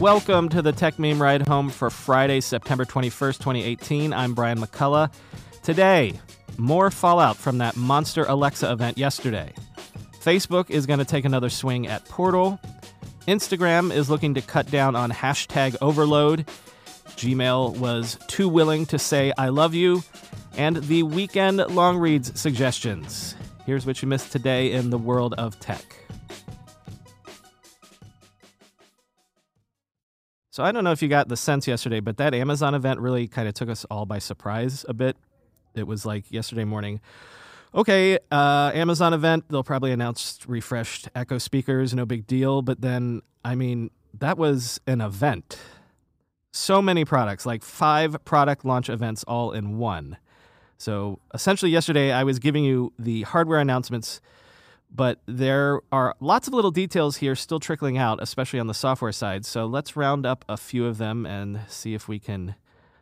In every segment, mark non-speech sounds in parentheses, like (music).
Welcome to the Techmeme Ride Home for Friday, September 21st, 2018. I'm Brian McCullough. Today, more fallout from that monster Alexa event yesterday. Facebook is going to take another swing at Portal. Instagram is looking to cut down on hashtag overload. Gmail was too willing to say I love you. And the weekend long reads suggestions. Here's what you missed today in the world of tech. So I don't know if you got the sense yesterday, but that Amazon event really kind of took us all by surprise a bit. It was like yesterday morning. Okay, uh, Amazon event. They'll probably announce refreshed Echo speakers. No big deal. But then, I mean, that was an event. So many products, like five product launch events all in one. So essentially, yesterday I was giving you the hardware announcements but there are lots of little details here still trickling out, especially on the software side. So let's round up a few of them and see if we can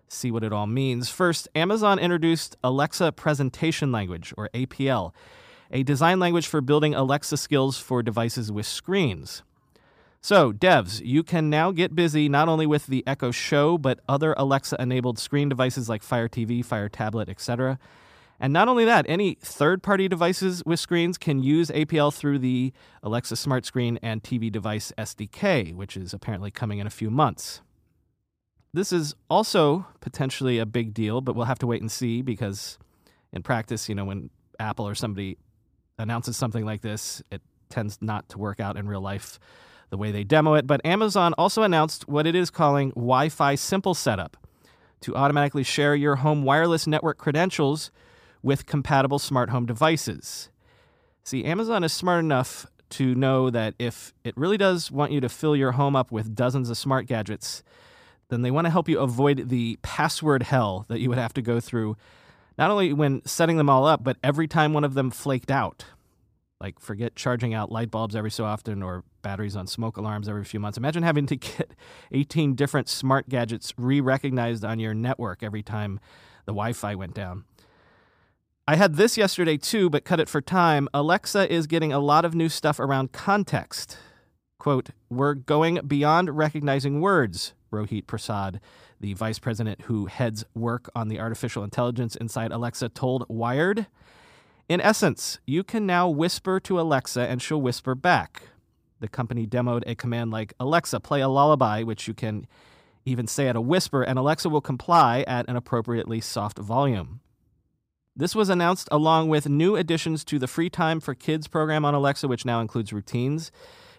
see what it all means. First, Amazon introduced Alexa Presentation Language, or APL, a design language for building Alexa skills for devices with screens. So, devs, you can now get busy not only with the Echo Show, but other Alexa enabled screen devices like Fire TV, Fire Tablet, etc. And not only that, any third party devices with screens can use APL through the Alexa Smart Screen and TV Device SDK, which is apparently coming in a few months. This is also potentially a big deal, but we'll have to wait and see because in practice, you know, when Apple or somebody announces something like this, it tends not to work out in real life the way they demo it. But Amazon also announced what it is calling Wi Fi Simple Setup to automatically share your home wireless network credentials with compatible smart home devices. See, Amazon is smart enough to know that if it really does want you to fill your home up with dozens of smart gadgets, then they want to help you avoid the password hell that you would have to go through, not only when setting them all up, but every time one of them flaked out. Like, forget charging out light bulbs every so often or batteries on smoke alarms every few months. Imagine having to (laughs) get 18 different smart gadgets re recognized on your network every time the Wi Fi went down. I had this yesterday too, but cut it for time. Alexa is getting a lot of new stuff around context. Quote, We're going beyond recognizing words, Rohit Prasad, the vice president who heads work on the artificial intelligence inside Alexa, told Wired. In essence, you can now whisper to Alexa and she'll whisper back. The company demoed a command like Alexa, play a lullaby, which you can even say at a whisper, and Alexa will comply at an appropriately soft volume. This was announced along with new additions to the Free Time for Kids program on Alexa, which now includes routines.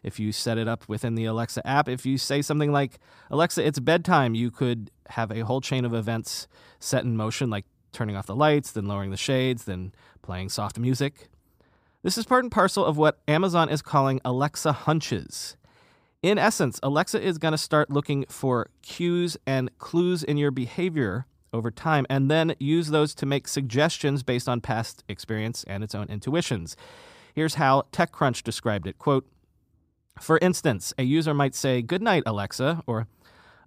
If you set it up within the Alexa app, if you say something like, Alexa, it's bedtime, you could have a whole chain of events set in motion, like turning off the lights, then lowering the shades, then playing soft music. This is part and parcel of what Amazon is calling Alexa hunches. In essence, Alexa is going to start looking for cues and clues in your behavior over time and then use those to make suggestions based on past experience and its own intuitions. Here's how TechCrunch described it. Quote, for instance, a user might say, Good night, Alexa, or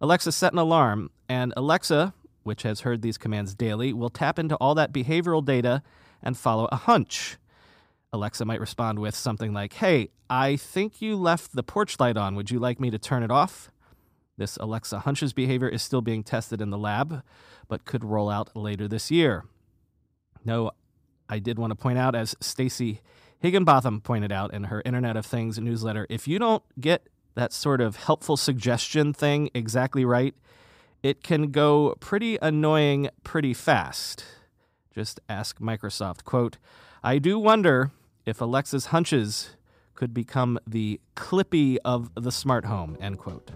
Alexa, set an alarm, and Alexa, which has heard these commands daily, will tap into all that behavioral data and follow a hunch. Alexa might respond with something like, Hey, I think you left the porch light on. Would you like me to turn it off? This Alexa hunches behavior is still being tested in the lab, but could roll out later this year. No, I did want to point out, as Stacey Higginbotham pointed out in her Internet of Things newsletter, if you don't get that sort of helpful suggestion thing exactly right, it can go pretty annoying pretty fast. Just ask Microsoft. Quote, I do wonder if Alexa's hunches could become the clippy of the smart home, end quote.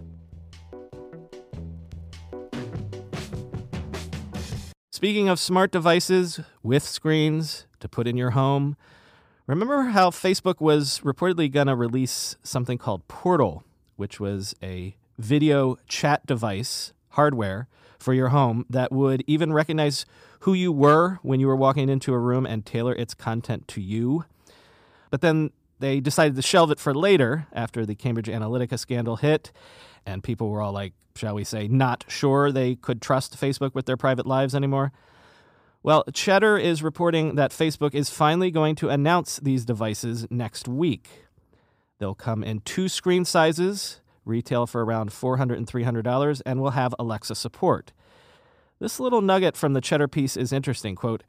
Speaking of smart devices with screens to put in your home, Remember how Facebook was reportedly going to release something called Portal, which was a video chat device hardware for your home that would even recognize who you were when you were walking into a room and tailor its content to you. But then they decided to shelve it for later after the Cambridge Analytica scandal hit, and people were all like, shall we say, not sure they could trust Facebook with their private lives anymore. Well, Cheddar is reporting that Facebook is finally going to announce these devices next week. They'll come in two screen sizes, retail for around $400 and $300, and will have Alexa support. This little nugget from the Cheddar piece is interesting. Quote,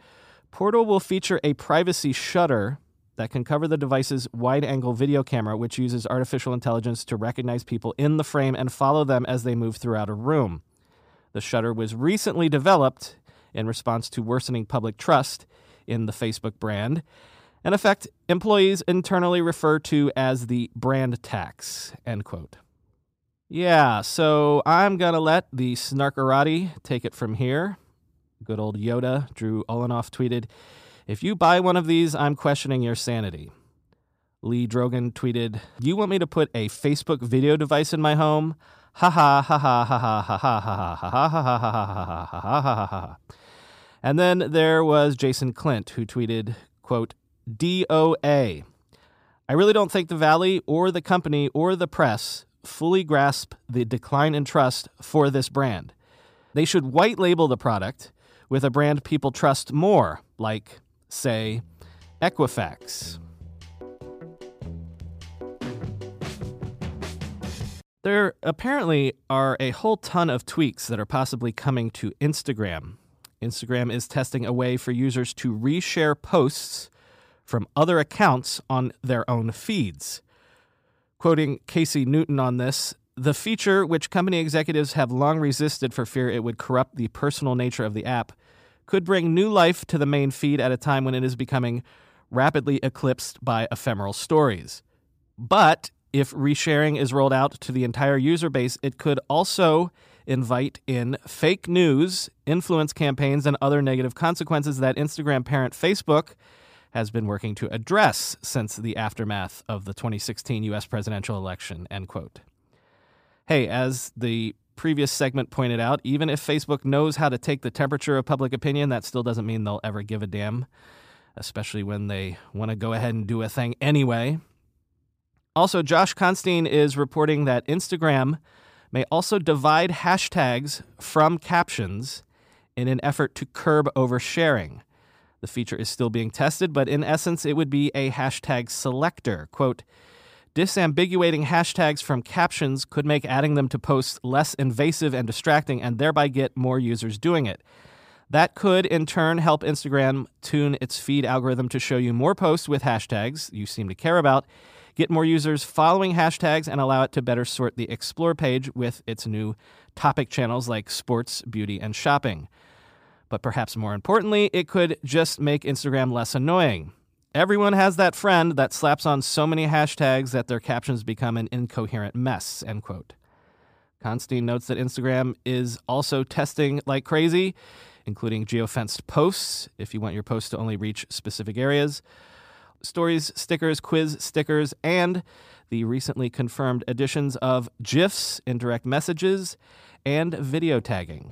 Portal will feature a privacy shutter that can cover the device's wide angle video camera, which uses artificial intelligence to recognize people in the frame and follow them as they move throughout a room. The shutter was recently developed in response to worsening public trust in the Facebook brand, an effect employees internally refer to as the brand tax. End quote. Yeah, so I'm to let the snarkerati take it from here. Good old Yoda, Drew Olanoff tweeted, If you buy one of these, I'm questioning your sanity. Lee Drogan tweeted, You want me to put a Facebook video device in my home? Ha ha ha ha ha ha ha ha ha ha ha ha ha ha ha ha ha and then there was Jason Kint, who tweeted, quote, DOA. I really don't think the Valley or the company or the press fully grasp the decline in trust for this brand. They should white label the product with a brand people trust more, like, say, Equifax. There apparently are a whole ton of tweaks that are possibly coming to Instagram Instagram is testing a way for users to reshare posts from other accounts on their own feeds. Quoting Casey Newton on this, the feature, which company executives have long resisted for fear it would corrupt the personal nature of the app, could bring new life to the main feed at a time when it is becoming rapidly eclipsed by ephemeral stories. But if resharing is rolled out to the entire user base, it could also invite in fake news, influence campaigns, and other negative consequences that Instagram parent Facebook has been working to address since the aftermath of the 2016 US presidential election, end quote. Hey, as the previous segment pointed out, even if Facebook knows how to take the temperature of public opinion, that still doesn't mean they'll ever give a damn, especially when they want to go ahead and do a thing anyway. Also, Josh Constine is reporting that Instagram may also divide hashtags from captions in an effort to curb oversharing. The feature is still being tested, but in essence, it would be a hashtag selector. Quote, disambiguating hashtags from captions could make adding them to posts less invasive and distracting and thereby get more users doing it. That could, in turn, help Instagram tune its feed algorithm to show you more posts with hashtags you seem to care about get more users following hashtags, and allow it to better sort the Explore page with its new topic channels like sports, beauty, and shopping. But perhaps more importantly, it could just make Instagram less annoying. Everyone has that friend that slaps on so many hashtags that their captions become an incoherent mess, end quote. Constine notes that Instagram is also testing like crazy, including geofenced posts if you want your posts to only reach specific areas stories, stickers, quiz stickers, and the recently confirmed additions of GIFs in direct messages and video tagging.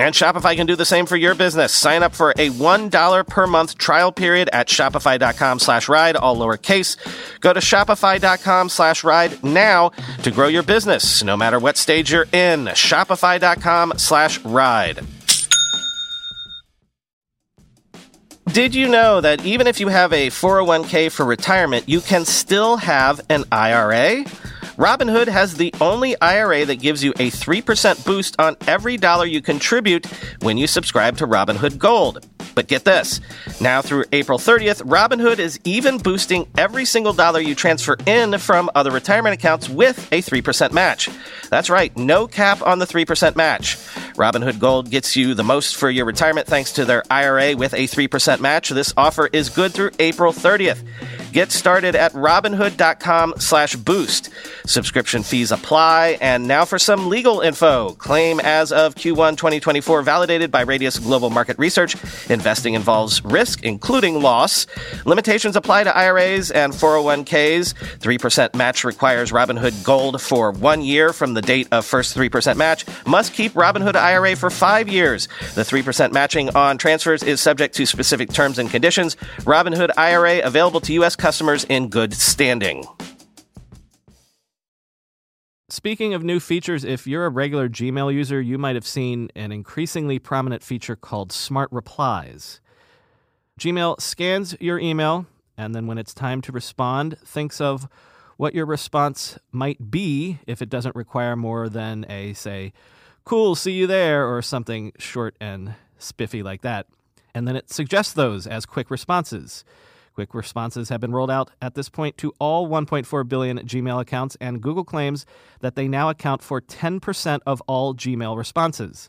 And Shopify can do the same for your business. Sign up for a $1 per month trial period at shopify.com slash ride, all lowercase. Go to shopify.com slash ride now to grow your business, no matter what stage you're in. Shopify.com slash ride. Did you know that even if you have a 401k for retirement, you can still have an IRA? Robinhood has the only IRA that gives you a 3% boost on every dollar you contribute when you subscribe to Robinhood Gold. But get this now through April 30th, Robinhood is even boosting every single dollar you transfer in from other retirement accounts with a 3% match. That's right, no cap on the 3% match. Robinhood Gold gets you the most for your retirement thanks to their IRA with a 3% match. This offer is good through April 30th. Get started at robinhood.com slash boost. Subscription fees apply. And now for some legal info. Claim as of Q1 2024 validated by Radius Global Market Research. Investing involves risk, including loss. Limitations apply to IRAs and 401ks. 3% match requires Robinhood Gold for one year from the date of first 3% match. Must keep Robinhood IRA for five years. The 3% matching on transfers is subject to specific terms and conditions. Robinhood IRA available to U.S customers in good standing. Speaking of new features, if you're a regular Gmail user, you might have seen an increasingly prominent feature called Smart Replies. Gmail scans your email, and then when it's time to respond, thinks of what your response might be if it doesn't require more than a, say, cool, see you there, or something short and spiffy like that. And then it suggests those as quick responses. Quick responses have been rolled out at this point to all 1.4 billion Gmail accounts, and Google claims that they now account for 10% of all Gmail responses.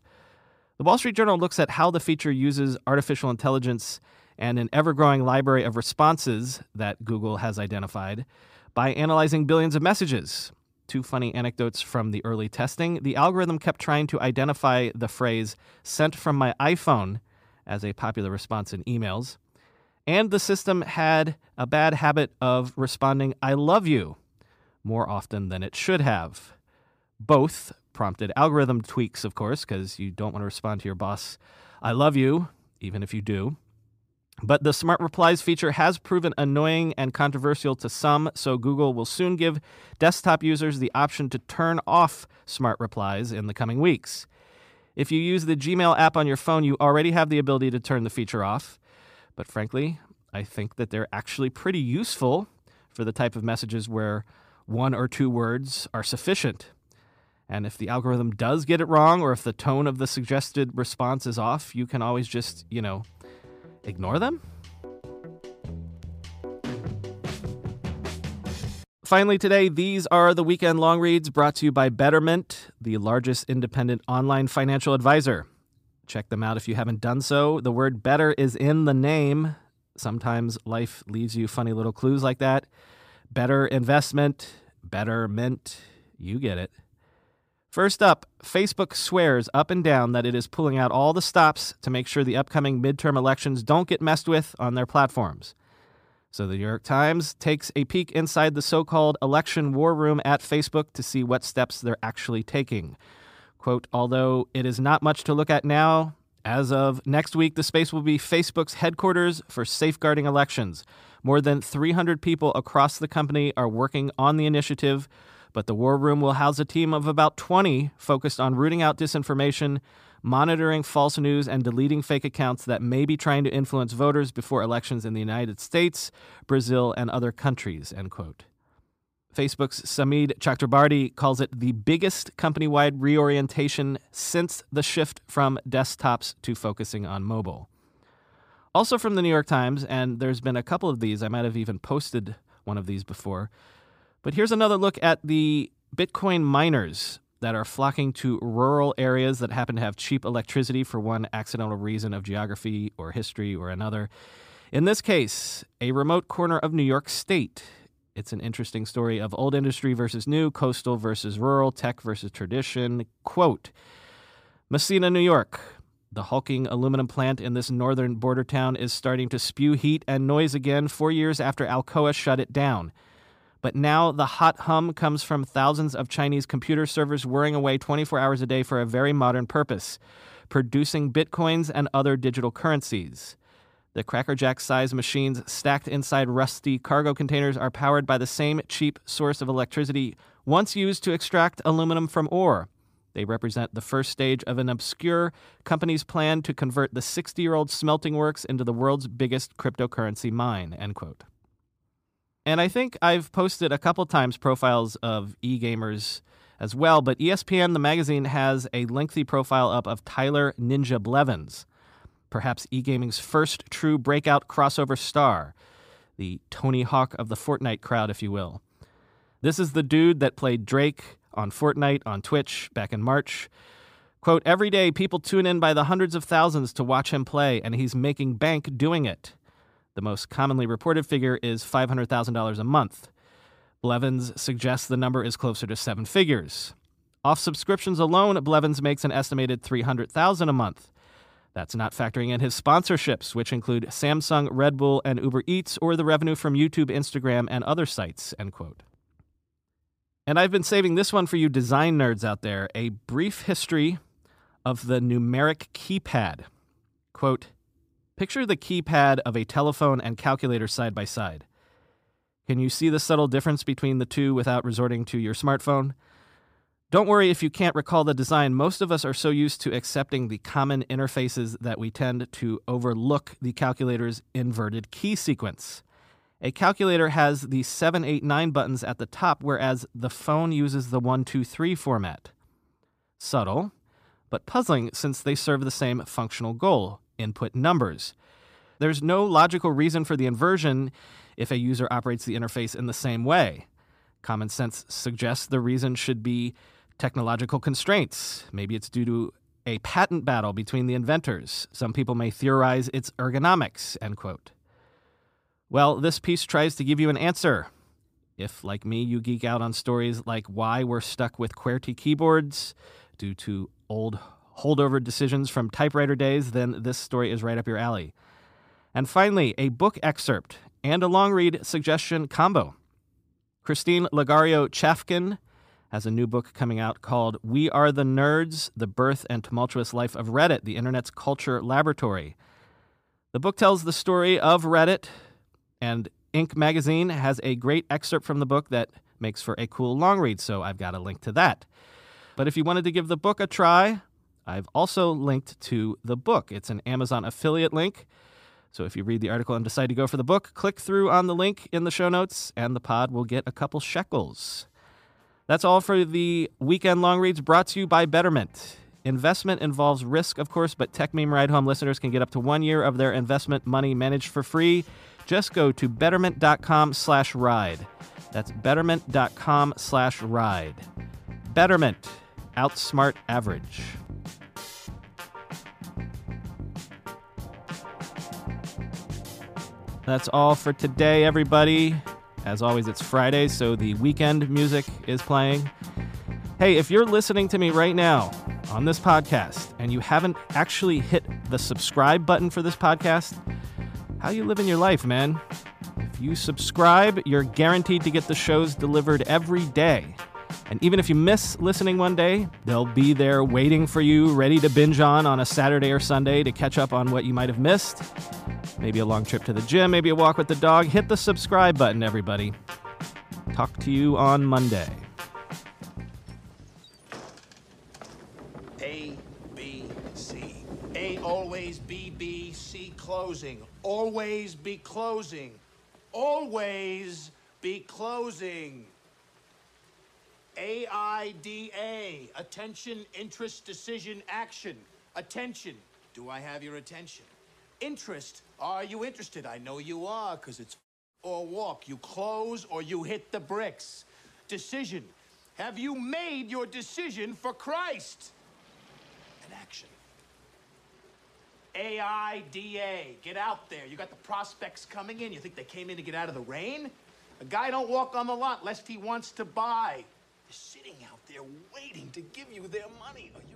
The Wall Street Journal looks at how the feature uses artificial intelligence and an ever growing library of responses that Google has identified by analyzing billions of messages. Two funny anecdotes from the early testing. The algorithm kept trying to identify the phrase sent from my iPhone as a popular response in emails. And the system had a bad habit of responding, I love you, more often than it should have. Both prompted algorithm tweaks, of course, because you don't want to respond to your boss, I love you, even if you do. But the Smart Replies feature has proven annoying and controversial to some, so Google will soon give desktop users the option to turn off Smart Replies in the coming weeks. If you use the Gmail app on your phone, you already have the ability to turn the feature off. But frankly, I think that they're actually pretty useful for the type of messages where one or two words are sufficient. And if the algorithm does get it wrong or if the tone of the suggested response is off, you can always just, you know, ignore them. Finally, today, these are the weekend long reads brought to you by Betterment, the largest independent online financial advisor. Check them out if you haven't done so. The word better is in the name. Sometimes life leaves you funny little clues like that. Better investment, better mint. You get it. First up, Facebook swears up and down that it is pulling out all the stops to make sure the upcoming midterm elections don't get messed with on their platforms. So the New York Times takes a peek inside the so called election war room at Facebook to see what steps they're actually taking. Quote, although it is not much to look at now, as of next week, the space will be Facebook's headquarters for safeguarding elections. More than 300 people across the company are working on the initiative, but the war room will house a team of about 20 focused on rooting out disinformation, monitoring false news, and deleting fake accounts that may be trying to influence voters before elections in the United States, Brazil, and other countries. End quote. Facebook's Samidh Chakrabarti calls it the biggest company wide reorientation since the shift from desktops to focusing on mobile. Also from the New York Times, and there's been a couple of these, I might have even posted one of these before. But here's another look at the Bitcoin miners that are flocking to rural areas that happen to have cheap electricity for one accidental reason of geography or history or another. In this case, a remote corner of New York State it's an interesting story of old industry versus new, coastal versus rural, tech versus tradition. Quote Massena, New York. The hulking aluminum plant in this northern border town is starting to spew heat and noise again four years after Alcoa shut it down. But now the hot hum comes from thousands of Chinese computer servers whirring away 24 hours a day for a very modern purpose producing bitcoins and other digital currencies. The crackerjack sized machines stacked inside rusty cargo containers are powered by the same cheap source of electricity once used to extract aluminum from ore. They represent the first stage of an obscure company's plan to convert the 60 year old smelting works into the world's biggest cryptocurrency mine. End quote. And I think I've posted a couple times profiles of e gamers as well, but ESPN, the magazine, has a lengthy profile up of Tyler Ninja Blevins, perhaps e gaming's first true breakout crossover star, the Tony Hawk of the Fortnite crowd, if you will. This is the dude that played Drake on Fortnite on Twitch back in March. Quote, every day people tune in by the hundreds of thousands to watch him play, and he's making bank doing it. The most commonly reported figure is $500,000 a month. Blevins suggests the number is closer to seven figures. Off subscriptions alone, Blevins makes an estimated 300,000 a month. That's not factoring in his sponsorships, which include Samsung, Red Bull, and Uber Eats, or the revenue from YouTube, Instagram, and other sites. End quote. And I've been saving this one for you design nerds out there a brief history of the numeric keypad. Quote Picture the keypad of a telephone and calculator side by side. Can you see the subtle difference between the two without resorting to your smartphone? Don't worry if you can't recall the design. Most of us are so used to accepting the common interfaces that we tend to overlook the calculator's inverted key sequence. A calculator has the 7, 8, 9 buttons at the top, whereas the phone uses the 1, 2, 3 format. Subtle, but puzzling since they serve the same functional goal input numbers. There's no logical reason for the inversion if a user operates the interface in the same way. Common sense suggests the reason should be technological constraints. Maybe it's due to a patent battle between the inventors. Some people may theorize it's ergonomics, end quote. Well, this piece tries to give you an answer. If, like me, you geek out on stories like why we're stuck with QWERTY keyboards due to old holdover decisions from typewriter days, then this story is right up your alley. And finally, a book excerpt and a long read suggestion combo. Christine Lagorio Chafkin has a new book coming out called We Are the Nerds The Birth and Tumultuous Life of Reddit, the Internet's Culture Laboratory. The book tells the story of Reddit, and Inc. magazine has a great excerpt from the book that makes for a cool long read, so I've got a link to that. But if you wanted to give the book a try, I've also linked to the book. It's an Amazon affiliate link. So if you read the article and decide to go for the book, click through on the link in the show notes, and the pod will get a couple shekels. That's all for the weekend long reads brought to you by Betterment. Investment involves risk, of course, but Techmeme Ride Home listeners can get up to one year of their investment money managed for free. Just go to betterment.com slash ride. That's betterment.com slash ride. Betterment. Outsmart average. That's all for today, everybody. As always, it's Friday, so the weekend music is playing. Hey, if you're listening to me right now on this podcast and you haven't actually hit the subscribe button for this podcast, how you living your life, man? If you subscribe, you're guaranteed to get the shows delivered every day. And even if you miss listening one day, they'll be there waiting for you, ready to binge on on a Saturday or Sunday to catch up on what you might have missed maybe a long trip to the gym, maybe a walk with the dog, hit the subscribe button, everybody. Talk to you on Monday. A, B, C. A always B, B, C closing. Always be closing. Always be closing. A I D A. Attention, interest, decision, action. Attention. Do I have your attention? Interest. Are you interested? I know you are, because it's or walk. You close or you hit the bricks. Decision. Have you made your decision for Christ? An action. A-I-D-A. Get out there. You got the prospects coming in. You think they came in to get out of the rain? A guy don't walk on the lot lest he wants to buy. They're sitting out there waiting to give you their money. Are you